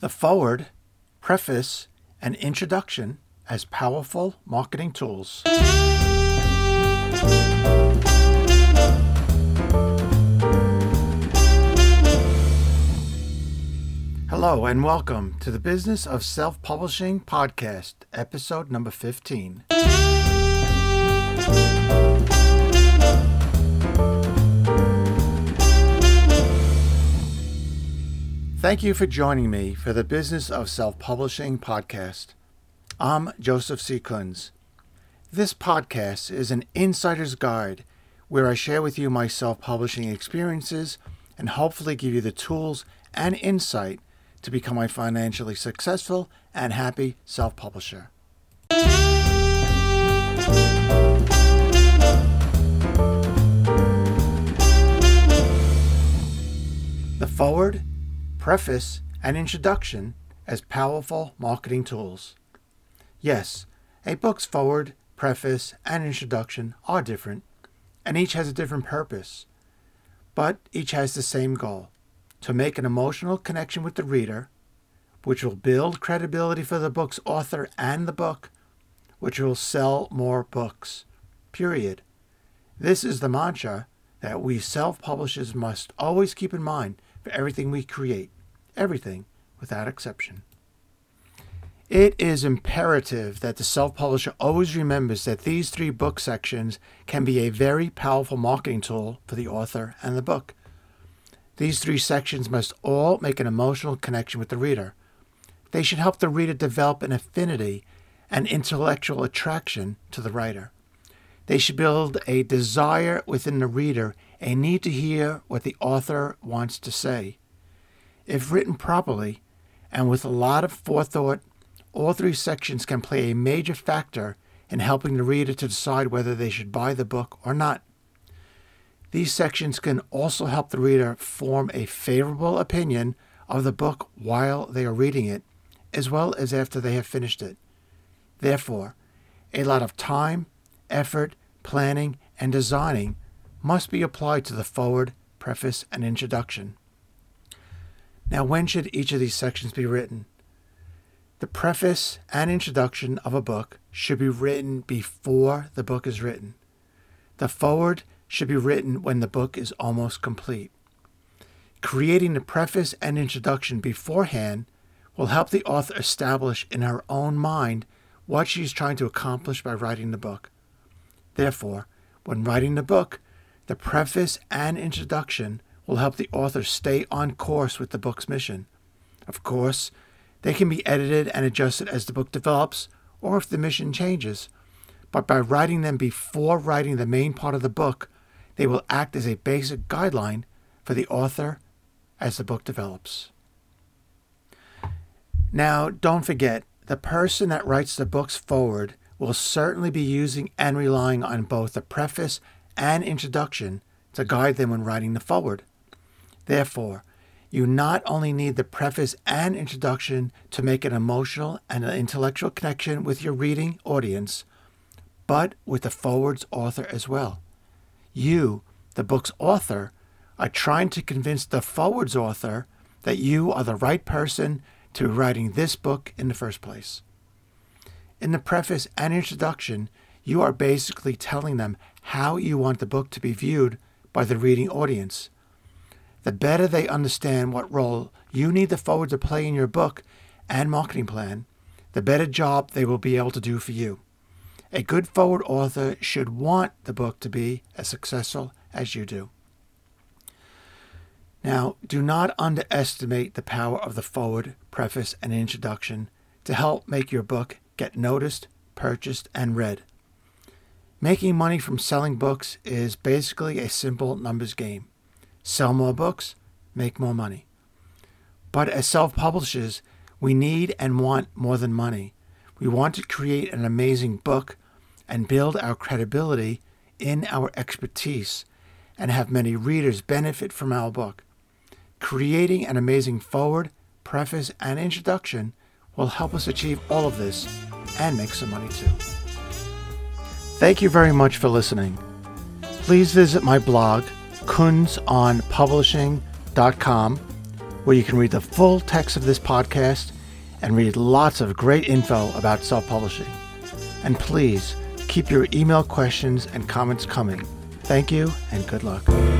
The foreword, preface, and introduction as powerful marketing tools. Hello, and welcome to the Business of Self Publishing Podcast, episode number 15. Thank you for joining me for the Business of Self Publishing podcast. I'm Joseph C. Kunz. This podcast is an insider's guide where I share with you my self publishing experiences and hopefully give you the tools and insight to become a financially successful and happy self publisher. The foreword preface, and introduction as powerful marketing tools. Yes, a book's foreword, preface, and introduction are different, and each has a different purpose, but each has the same goal to make an emotional connection with the reader, which will build credibility for the book's author and the book, which will sell more books. Period. This is the mantra that we self publishers must always keep in mind for everything we create everything without exception. It is imperative that the self publisher always remembers that these three book sections can be a very powerful marketing tool for the author and the book. These three sections must all make an emotional connection with the reader. They should help the reader develop an affinity and intellectual attraction to the writer. They should build a desire within the reader, a need to hear what the author wants to say. If written properly and with a lot of forethought, all three sections can play a major factor in helping the reader to decide whether they should buy the book or not. These sections can also help the reader form a favorable opinion of the book while they are reading it, as well as after they have finished it. Therefore, a lot of time, effort, planning, and designing must be applied to the foreword, preface, and introduction. Now, when should each of these sections be written? The preface and introduction of a book should be written before the book is written. The foreword should be written when the book is almost complete. Creating the preface and introduction beforehand will help the author establish in her own mind what she is trying to accomplish by writing the book. Therefore, when writing the book, the preface and introduction will help the author stay on course with the book's mission. Of course, they can be edited and adjusted as the book develops or if the mission changes, but by writing them before writing the main part of the book, they will act as a basic guideline for the author as the book develops. Now, don't forget, the person that writes the book's foreword will certainly be using and relying on both the preface and introduction to guide them when writing the foreword. Therefore, you not only need the preface and introduction to make an emotional and an intellectual connection with your reading audience, but with the foreword's author as well. You, the book's author, are trying to convince the foreword's author that you are the right person to be writing this book in the first place. In the preface and introduction, you are basically telling them how you want the book to be viewed by the reading audience the better they understand what role you need the foreword to play in your book and marketing plan, the better job they will be able to do for you. A good foreword author should want the book to be as successful as you do. Now, do not underestimate the power of the foreword, preface, and introduction to help make your book get noticed, purchased, and read. Making money from selling books is basically a simple numbers game sell more books, make more money. But as self publishers, we need and want more than money. We want to create an amazing book and build our credibility in our expertise and have many readers benefit from our book. Creating an amazing foreword, preface, and introduction will help us achieve all of this and make some money too. Thank you very much for listening. Please visit my blog kunzonpublishing.com where you can read the full text of this podcast and read lots of great info about self publishing. And please keep your email questions and comments coming. Thank you and good luck.